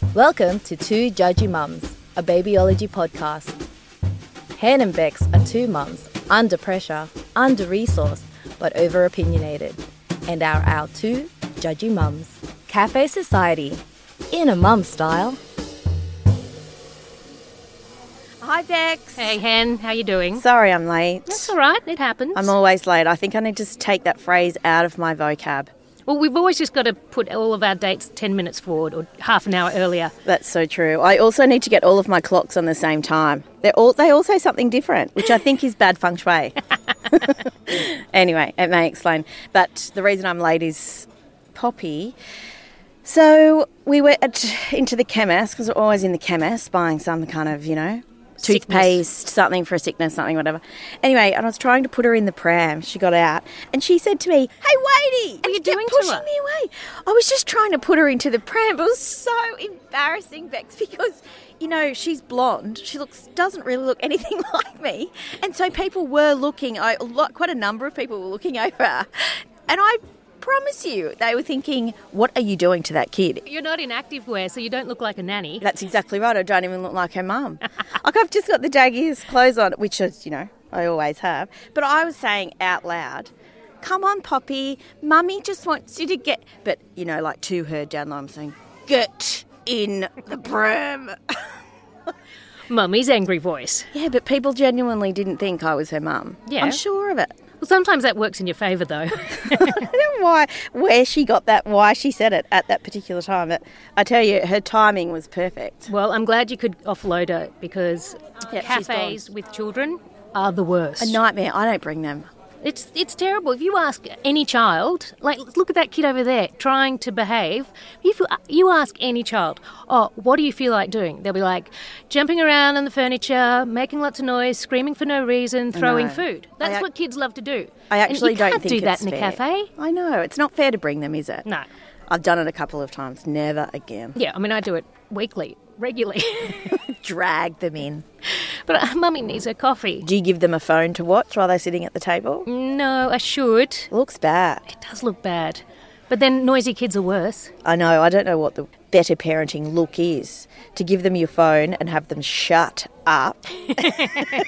Welcome to Two Judgy Mums, a babyology podcast. Hen and Bex are two mums, under pressure, under resourced, but over opinionated, and are our two judgy mums. Cafe Society, in a mum style. Hi, Bex. Hey, Hen, how you doing? Sorry I'm late. That's all right. It happens. I'm always late. I think I need to just take that phrase out of my vocab. Well, we've always just got to put all of our dates ten minutes forward or half an hour earlier. That's so true. I also need to get all of my clocks on the same time. They're all they all say something different, which I think is bad feng shui. anyway, it may explain. But the reason I'm late is Poppy. So we went into the chemist because we're always in the chemist buying some kind of you know Sickness. toothpaste, something for a sickness, something, whatever. Anyway, and I was trying to put her in the pram. She got out, and she said to me, "Hey, Waity!" and are you doing pushing me away. I was just trying to put her into the pram. But it was so embarrassing, Bex, because you know she's blonde. She looks doesn't really look anything like me, and so people were looking. I quite a number of people were looking over, her. and I promise you, they were thinking, "What are you doing to that kid?" You're not in active wear, so you don't look like a nanny. That's exactly right. I don't even look like her mum. like I've just got the daggiest clothes on, which is, you know, I always have. But I was saying out loud, "Come on, Poppy, Mummy just wants you to get." But you know, like to her down low, I'm saying, "Get in the pram." Mummy's angry voice. yeah, but people genuinely didn't think I was her mum. Yeah. I'm sure of it. Well, sometimes that works in your favour, though. I don't know why, where she got that, why she said it at that particular time. But I tell you, her timing was perfect. well, I'm glad you could offload her because she's cafes with children are the worst. A nightmare. I don't bring them. It's it's terrible. If you ask any child, like look at that kid over there trying to behave. If you, you ask any child, oh, what do you feel like doing? They'll be like jumping around on the furniture, making lots of noise, screaming for no reason, throwing food. That's ac- what kids love to do. I And actually you don't can't do that in a fair. cafe. I know it's not fair to bring them, is it? No. I've done it a couple of times. Never again. Yeah, I mean I do it weekly, regularly. Drag them in. but uh, mummy needs her coffee. Do you give them a phone to watch while they're sitting at the table? No, I should. Looks bad. It does look bad. But then noisy kids are worse. I know. I don't know what the better parenting look is. To give them your phone and have them shut up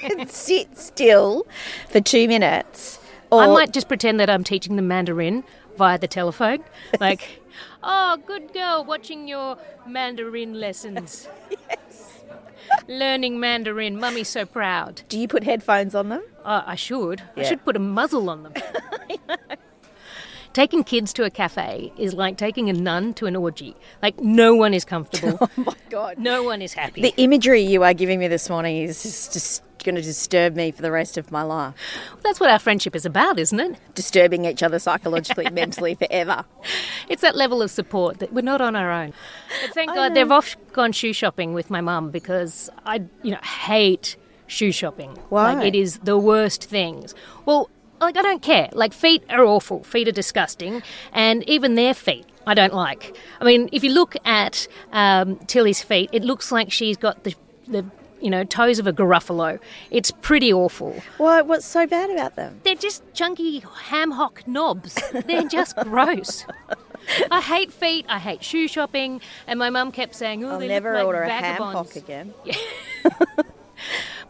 and sit still for two minutes. Or I might just pretend that I'm teaching them Mandarin via the telephone. Like, oh, good girl, watching your Mandarin lessons. yes. Learning Mandarin. Mummy's so proud. do you put headphones on them? Oh, I should. I should put a muzzle on them. Taking kids to a cafe is like taking a nun to an orgy. Like, no one is comfortable. Oh my god. no one is happy. The imagery you are giving me this morning is just, going to disturb me for the rest of my life. That's what our friendship is about, isn't it? Disturbing each other psychologically, mentally, forever. It's that level of support that we're not on our own. But thank God they've off gone shoe shopping with my mum because I, you know, hate shoe shopping. Why? Like it is the worst things. Well, like I don't care. Like feet are awful. Feet are disgusting, and even their feet. I don't like. I mean, if you look at um, Tilly's feet, it looks like she's got the, the you know toes of a Gruffalo. It's pretty awful. Why? What's so bad about them? They're just chunky ham hock knobs. They're just gross. I hate feet. I hate shoe shopping. And my mum kept saying, "Oh, I'll they never look like order a ham hock again.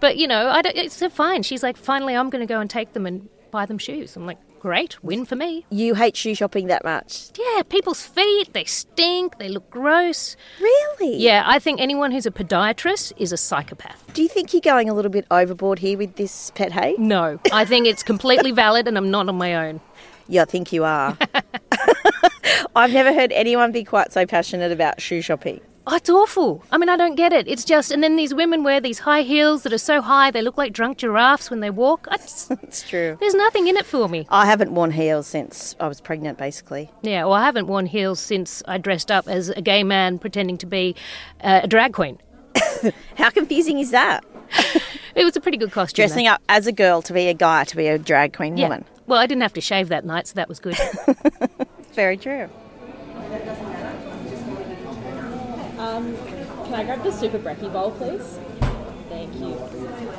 But you know, I don't, it's fine. She's like, "Finally, I'm going to go and take them and buy them shoes." I'm like, "Great, win for me." You hate shoe shopping that much? Yeah, people's feet. They stink. They look gross. Really? Yeah, I think anyone who's a podiatrist is a psychopath. Do you think you're going a little bit overboard here with this pet hate? No, I think it's completely valid, and I'm not on my own. Yeah, I think you are. I've never heard anyone be quite so passionate about shoe shopping. Oh, it's awful. I mean, I don't get it. It's just, and then these women wear these high heels that are so high they look like drunk giraffes when they walk. Just, It's true. there's nothing in it for me. I haven't worn heels since I was pregnant, basically. Yeah, well, I haven't worn heels since I dressed up as a gay man pretending to be uh, a drag queen. How confusing is that? It was a pretty good costume. Dressing up as a girl to be a guy to be a drag queen though. yeah. woman. Well, I didn't have to shave that night, so that was good. Very true. Um, can I grab the super brekkie bowl, please? Thank you.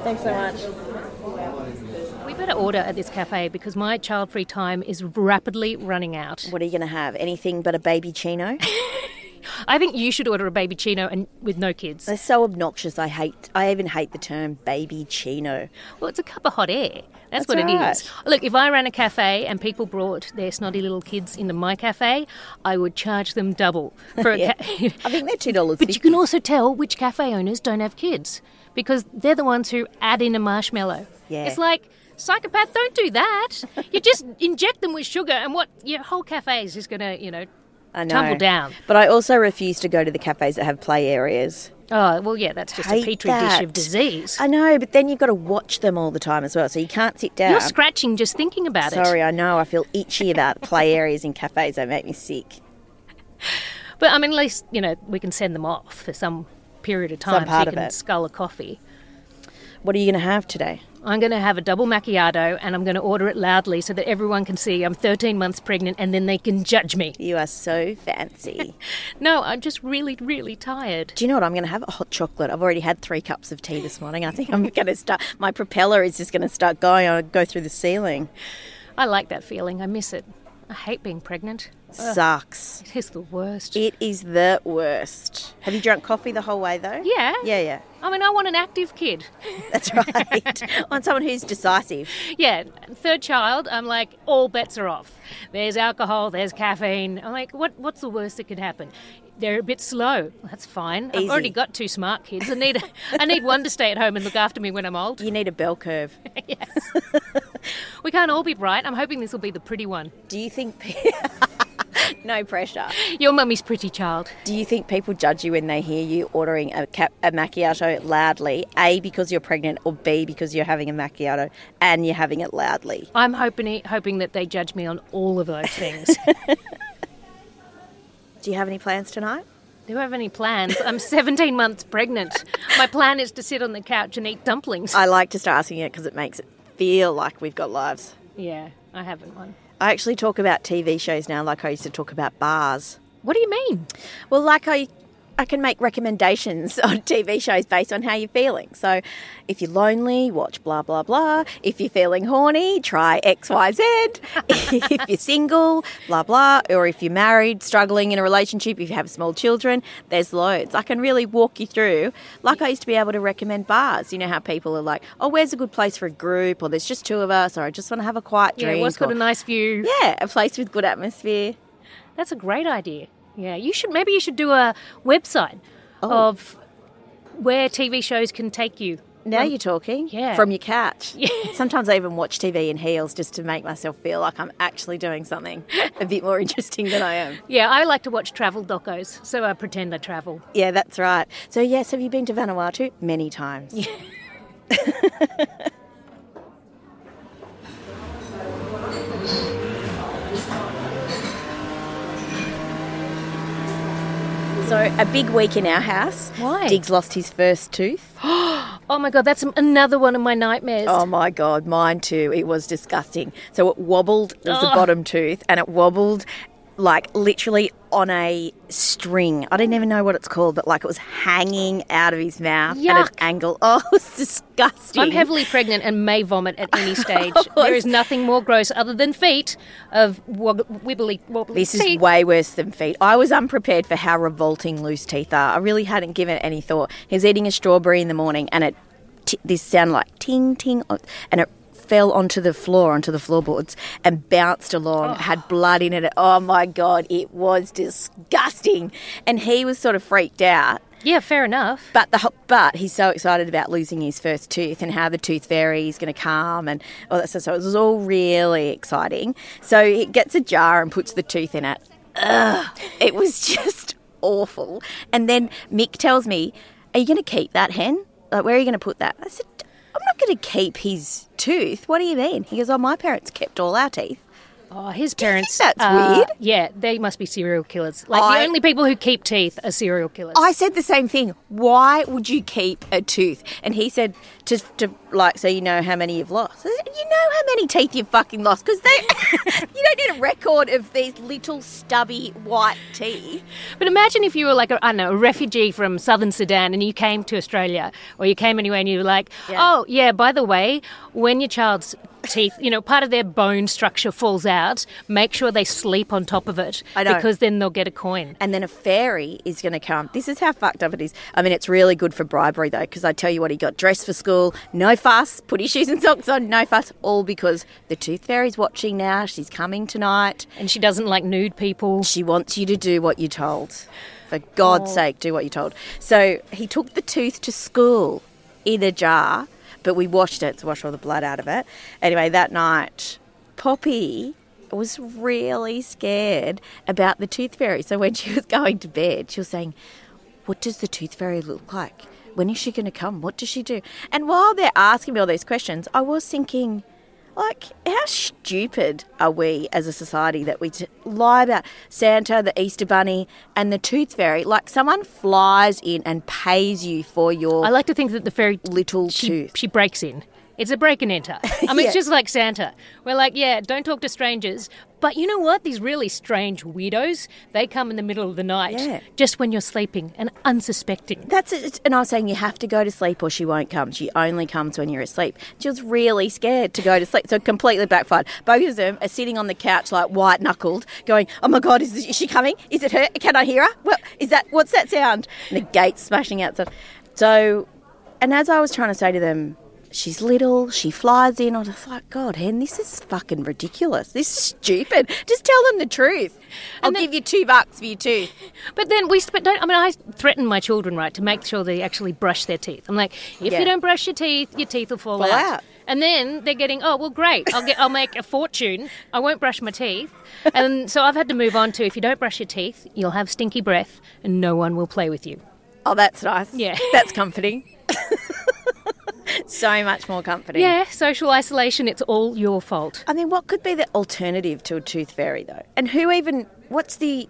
Thanks so much. we better order at this cafe because my child-free time is rapidly running out. What are you going to have? Anything but a baby chino? I think you should order a baby chino and with no kids. They're so obnoxious. I hate. I even hate the term baby chino. Well, it's a cup of hot air. That's, That's what it right. is. Look, if I ran a cafe and people brought their snotty little kids into my cafe, I would charge them double for a Yeah. ca- I think they're two dollars. But you can also tell which cafe owners don't have kids because they're the ones who add in a marshmallow. Yeah. It's like, psychopath, don't do that. you just inject them with sugar, and what your whole cafe is just going to, you know, I know. tumble down. But I also refuse to go to the cafes that have play areas. Oh, well, yeah, that's just a Hate petri dish of disease. I know, but then you've got to watch them all the time as well, so you can't sit down. You're scratching just thinking about it. Sorry, I know. I feel itchy about play areas in cafes. They make me sick. But I mean, at least, you know, we can send them off for some period of time part so of you can it. scull a coffee. What are you going to have today? I'm going to have a double macchiato and I'm going to order it loudly so that everyone can see I'm 13 months pregnant and then they can judge me. You are so fancy. No, I'm just really, really tired. Do you know what? I'm going to have a hot chocolate. I've already had three cups of tea this morning. I think I'm going to start. My propeller is just going to start going. I'll go through the ceiling. I like that feeling. I miss it. I hate being pregnant. Sucks. It is the worst. It is the worst. Have you drunk coffee the whole way though? yeah. Yeah, yeah. I mean, I want an active kid. That's right. I want someone who's decisive. Yeah, third child, I'm like, all bets are off. There's alcohol, there's caffeine. I'm like, what? what's the worst that could happen? They're a bit slow. That's fine. I've already got two smart kids. I need, I need one to stay at home and look after me when I'm old. You need a bell curve. yes. we can't all be bright. I'm hoping this will be the pretty one. Do you think? no pressure. Your mummy's pretty child. Do you think people judge you when they hear you ordering a, cap, a macchiato loudly? A because you're pregnant, or B because you're having a macchiato and you're having it loudly. I'm hoping hoping that they judge me on all of those things. Do you have any plans tonight? Do you have any plans? I'm 17 months pregnant. My plan is to sit on the couch and eat dumplings. I like to start asking it because it makes it feel like we've got lives. yeah, I haven't one. I actually talk about TV shows now like I used to talk about bars. What do you mean? Well, like I, I can make recommendations on TV shows based on how you're feeling. So, if you're lonely, watch blah blah blah. If you're feeling horny, try X Y Z. if you're single, blah blah. Or if you're married, struggling in a relationship, if you have small children, there's loads. I can really walk you through. Like I used to be able to recommend bars. You know how people are like, oh, where's a good place for a group? Or there's just two of us. Or I just want to have a quiet Yeah, drink. what's got a nice view? yeah, a place with good atmosphere. That's a great idea. Yeah, you should maybe you should do a website Oh. of where TV shows can take you. Now you're talking. Yeah. From your couch. Yeah. Sometimes I even watch TV in heels just to make myself feel like I'm actually doing something a bit more interesting than I am. Yeah, I like to watch travel docos, so I pretend I travel. Yeah, that's right. So, yes, have you been to Vanuatu? Many times. so, a big week in our house. Why? Diggs lost his first tooth. Oh my god, that's another one of my nightmares. Oh my god, mine too. It was disgusting. So it wobbled. It was the bottom tooth, and it wobbled like literally on a string. I didn't even know what it's called, but like it was hanging out of his mouth at an angle. Oh, it was disgusting. I'm heavily pregnant and may vomit at any stage. Oh, there is nothing more gross other than feet of wog- wibbly wobbly This is way worse than feet. I was unprepared for how revolting loose teeth are. I really hadn't given it any thought. He was eating a strawberry in the morning, and it t- this sound like ting ting, and it fell onto the floor, onto the floorboards, and bounced along. Oh. Had blood in it. Oh my god, it was disgusting. And he was sort of freaked out. yeah, fair enough. But the but he's so excited about losing his first tooth and how the tooth fairy is going to come and all that stuff. So it was all really exciting. So he gets a jar and puts the tooth in it. Ugh, it was just awful. And then Mick tells me, "Are you going to keep that hen? Like, where are you going to put that?" I said, "I'm not going to keep his tooth. What do you mean?" He goes, "Oh, my parents kept all our teeth." Oh, his parents. that's are- weird? Yeah, they must be serial killers. Like I- the only people who keep teeth are serial killers. I said the same thing. Why would you keep a tooth? And he said, to, to like, so you know how many you've lost. Said, you know how many teeth you've fucking lost because they, you don't need a record of these little stubby white teeth. But imagine if you were like, a, I don't know, a refugee from southern Sudan and you came to Australia or you came anywhere and you were like, Yeah. oh, yeah, by the way, when your child's teeth, you know, part of their bone structure falls out, make sure they sleep on top of it. Because then they'll get a coin. And then a fairy is going to come. This is how fucked up it is. I mean, it's really good for bribery though, because I tell you what, he got dressed for school, no fuss, put his shoes and socks on, no fuss, all because the tooth fairy's watching now. She's coming tonight. And she doesn't like nude people. She wants you to do what you're told. For God's oh. sake, do what you're told. So he took the tooth to school in a jar, but we washed it to wash all the blood out of it. Anyway, that night, Poppy was really scared about the tooth fairy. So when she was going to bed, she was saying, What does the tooth fairy look like? When is she going to come? What does she do? And while they're asking me all these questions, I was thinking, like, how stupid are we as a society that we t- lie about Santa, the Easter Bunny, and the Tooth Fairy? Like, someone flies in and pays you for your I like to think that the fairy little she, tooth. she breaks in. It's a break and enter. I mean, Yeah. it's just like Santa. We're like, yeah, don't talk to strangers. But you know what? These really strange weirdos, they come in the middle of the night, Yeah. just when you're sleeping and unsuspecting. That's it. And I was saying, you have to go to sleep or she won't come. She only comes when you're asleep. She was really scared to go to sleep. So completely backfired. Both of them are sitting on the couch like white knuckled, going, Oh my God, is, is she coming? Is it her? Can I hear her? Well, is that, what's that sound? And the gate's smashing outside. So, and as I was trying to say to them, She's little, she flies in. I was like, God, Hen, this is fucking ridiculous. This is stupid. Just tell them the truth. I'll then- give you two bucks for your tooth. But then we, but don't, I mean, I threaten my children, right, to make sure they actually brush their teeth. I'm like, if Yeah. you don't brush your teeth, your teeth will fall, Fall out. out. And then they're getting, oh, well, great. I'll get, I'll make a fortune. I won't brush my teeth. And so I've had to move on to if you don't brush your teeth, you'll have stinky breath, and no one will play with you. Oh, that's nice. Yeah. That's comforting. so much more comforting. Yeah, social isolation, it's all your fault. I mean, what could be the alternative to a tooth fairy, though? And who even, what's the,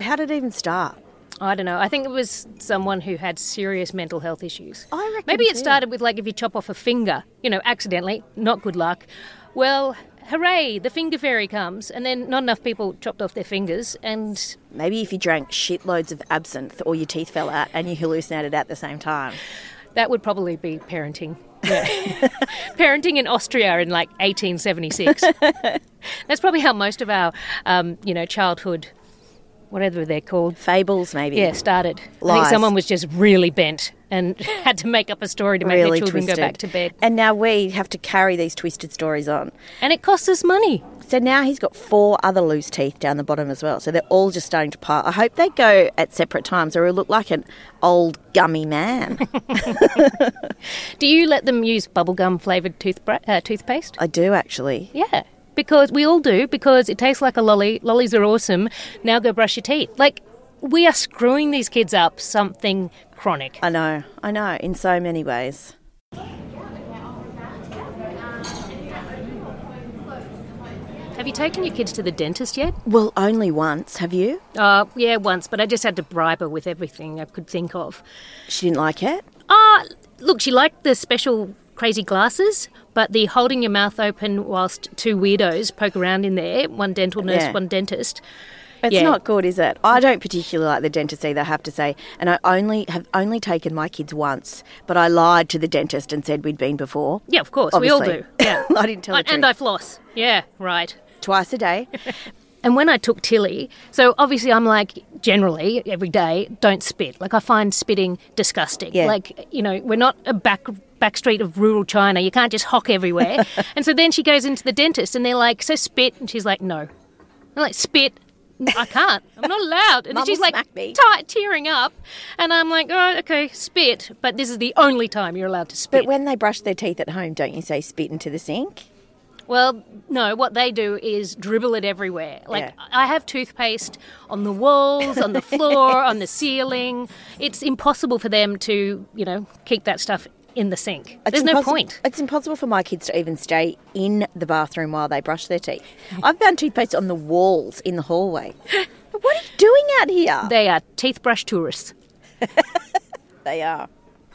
how did it even start? I don't know. I think it was someone who had serious mental health issues. I reckon Maybe it too. started with like if you chop off a finger, you know, accidentally, not good luck. Well, hooray, the finger fairy comes, and then not enough people chopped off their fingers, and Maybe if you drank shitloads of absinthe or your teeth fell out and you hallucinated at the same time. That would probably be parenting. Yeah. parenting in Austria in like 1876. That's probably how most of our, um, you know, childhood, whatever they're called, Fables, maybe. Yeah, started. I think someone was just really bent and had to make up a story to make Really their children twisted. go back to bed. And now we have to carry these twisted stories on. And it costs us money. So now he's got four other loose teeth down the bottom as well. So they're all just starting to pile. I hope they go at separate times or he'll look like an old gummy man. Do you let them use bubblegum flavoured toothbr- uh, toothpaste? I do actually. Yeah. Because we all do, because it tastes like a lolly. Lollies are awesome. Now go brush your teeth. Like, we are screwing these kids up something chronic. I know, I know, in so many ways. Have you taken your kids to the dentist yet? Well, only once, have you? Uh, yeah, once, but I just had to bribe her with everything I could think of. She didn't like it? Ah, look, she liked the special crazy glasses, but the holding your mouth open whilst two weirdos poke around in there, one dental nurse, Yeah. one dentist. It's Yeah. not good, is it? I don't particularly like the dentist either, I have to say. And I only have only taken my kids once, but I lied to the dentist and said we'd been before. Yeah, of course, we all do. Yeah, I didn't tell the and. I floss. Yeah, right. Twice a day. And when I took Tilly, so obviously I'm like, generally, every day, don't spit. Like, I find spitting disgusting. Yeah. Like, you know, we're not a back back street of rural China. You can't just hock everywhere. and so then she goes into the dentist and they're like, so spit. And she's like, no. I'm like, spit. I can't. I'm not allowed. And she's like me. tearing up. And I'm like, oh, okay, spit. But this is the only time you're allowed to spit. But when they brush their teeth at home, don't you say spit into the sink? Well, no, what they do is dribble it everywhere. Like, Yeah. I have toothpaste on the walls, on the floor, on the ceiling. It's impossible for them to, you know, keep that stuff in the sink. It's There's no point. It's impossible for my kids to even stay in the bathroom while they brush their teeth. I've found toothpaste on the walls in the hallway. what are you doing out here? They are teeth brush tourists. They are.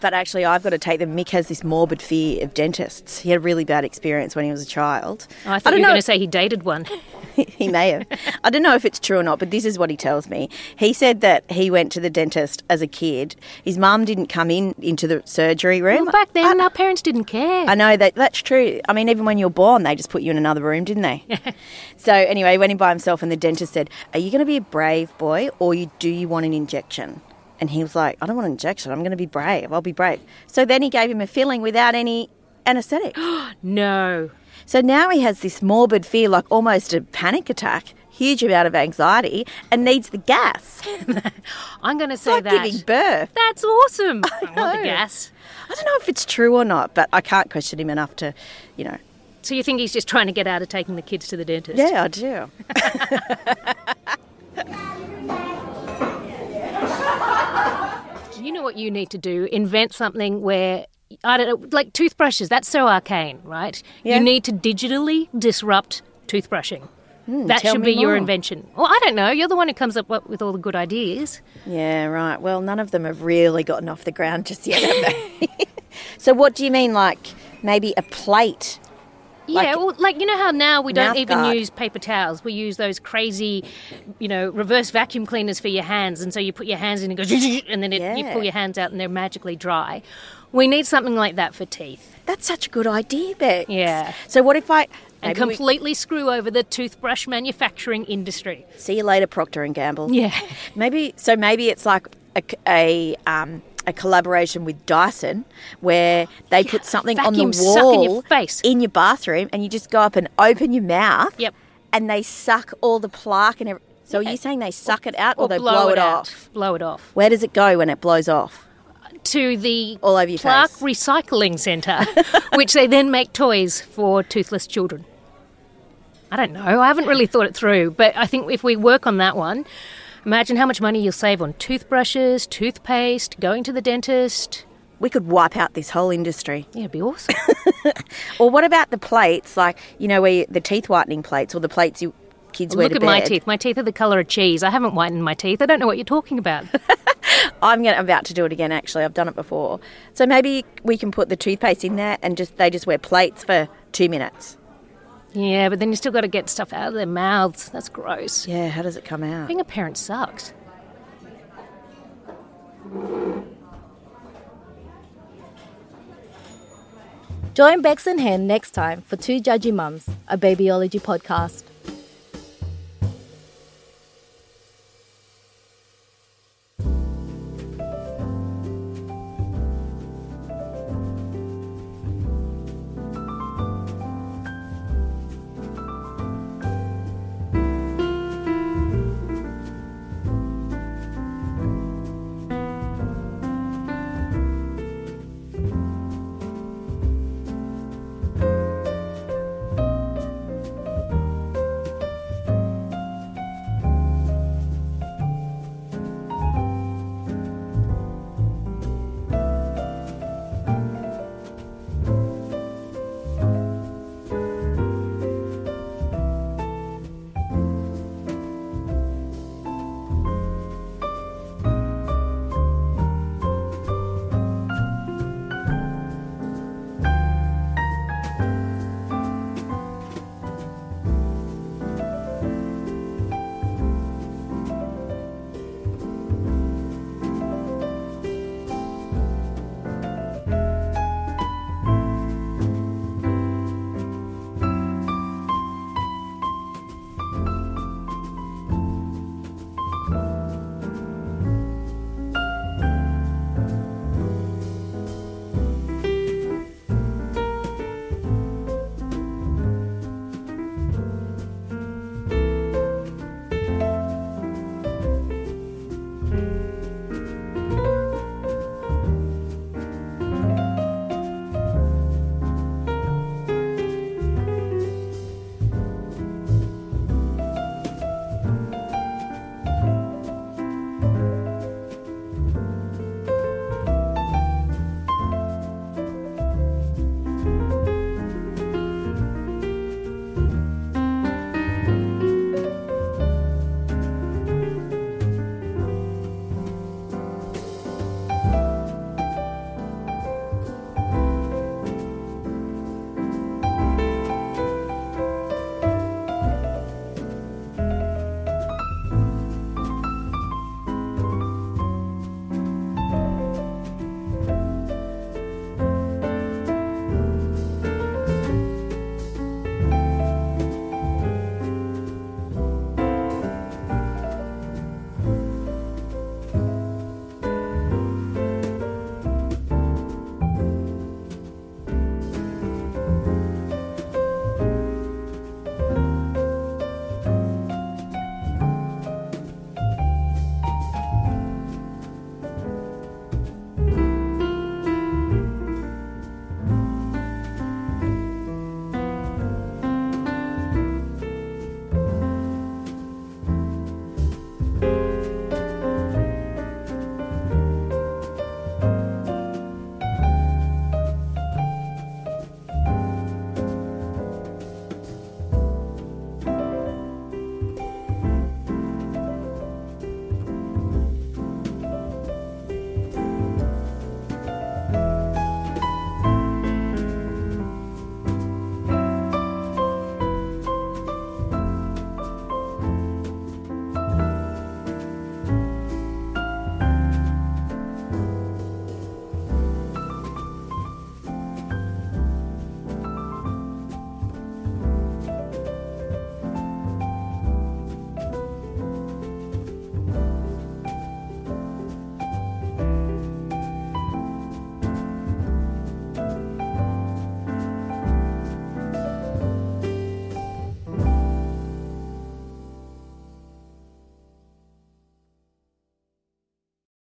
But actually, I've got to take them. Mick has this morbid fear of dentists. He had a really bad experience when he was a child. Oh, I thought don't you were know. going to say he dated one. he may have. I don't know if it's true or not, but this is what he tells me. He said that he went to the dentist as a kid. His mum didn't come in into the surgery room. Well, back then, our parents didn't care. I know that that's true. I mean, even when you were born, they just put you in another room, didn't they? so anyway, he went in by himself, and the dentist said, "Are you going to be a brave boy, or you, do you want an injection?" And he was like, "I don't want an injection. I'm going to be brave. I'll be brave." So then he gave him a filling without any anaesthetic. no. so now he has this morbid fear, like almost a panic attack, huge amount of anxiety, and needs the gas. I'm going to say like that. giving birth. That's awesome. I, want the gas. I don't know if it's true or not, but I can't question him enough to, you know. So you think he's just trying to get out of taking the kids to the dentist? Yeah, I do. what you need to do? Invent something where I don't know, like toothbrushes. That's so arcane, right? Yeah. You need to digitally disrupt toothbrushing. Hmm, that should be your invention. Well, I don't know. You're the one who comes up with all the good ideas. Yeah, right. Well, none of them have really gotten off the ground just yet, so, what do you mean, like maybe a plate? Yeah, Like- well, like you know how now we don't even guard. use paper towels. We use those crazy, you know, reverse vacuum cleaners for your hands, and so you put your hands in and goes, and then it, you pull your hands out and they're magically dry. We need something like that for teeth, That's such a good idea, Bex. Yeah. So, what if I. and maybe we- completely screw over the toothbrush manufacturing industry. see you later, Procter and Gamble. Yeah. Maybe so. Maybe it's like a, a um a collaboration with Dyson where they put something on the suck in wall your face. in your bathroom, and you just go up and open your mouth. Yep. And they suck all the plaque and everything. So, are you saying they suck it out or, they blow, blow, it, out. off? Blow it off Where does it go when it blows off? to the All over your plaque face. recycling centre, which they then make toys for toothless children. I don't know. I haven't really thought it through, but I think if we work on that one, imagine how much money you'll save on toothbrushes, toothpaste, going to the dentist. We could wipe out this whole industry. Yeah, it'd be awesome. Or what about the plates, like you know, where you, the teeth whitening plates or the plates you kids wear Look at my teeth. My teeth are the colour of cheese. I haven't whitened my teeth. I don't know what you're talking about. I'm gonna, about to do it again. Actually, I've done it before. So maybe we can put the toothpaste in there and just they just wear plates for two minutes. Yeah, but then you still got to get stuff out of their mouths. That's gross. Yeah, how does it come out? Being a parent sucks. Join Bex and Hen next time for Two Judgy Mums, a babyology podcast.